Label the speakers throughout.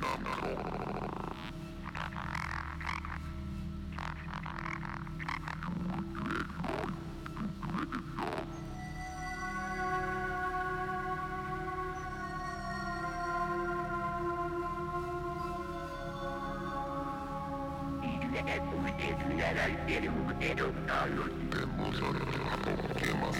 Speaker 1: Tenemos a la que más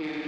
Speaker 1: if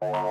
Speaker 1: Thank